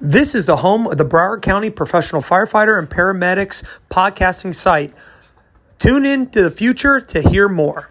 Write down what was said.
This is the home of the Broward County Professional Firefighter and Paramedics podcasting site. Tune in to the future to hear more.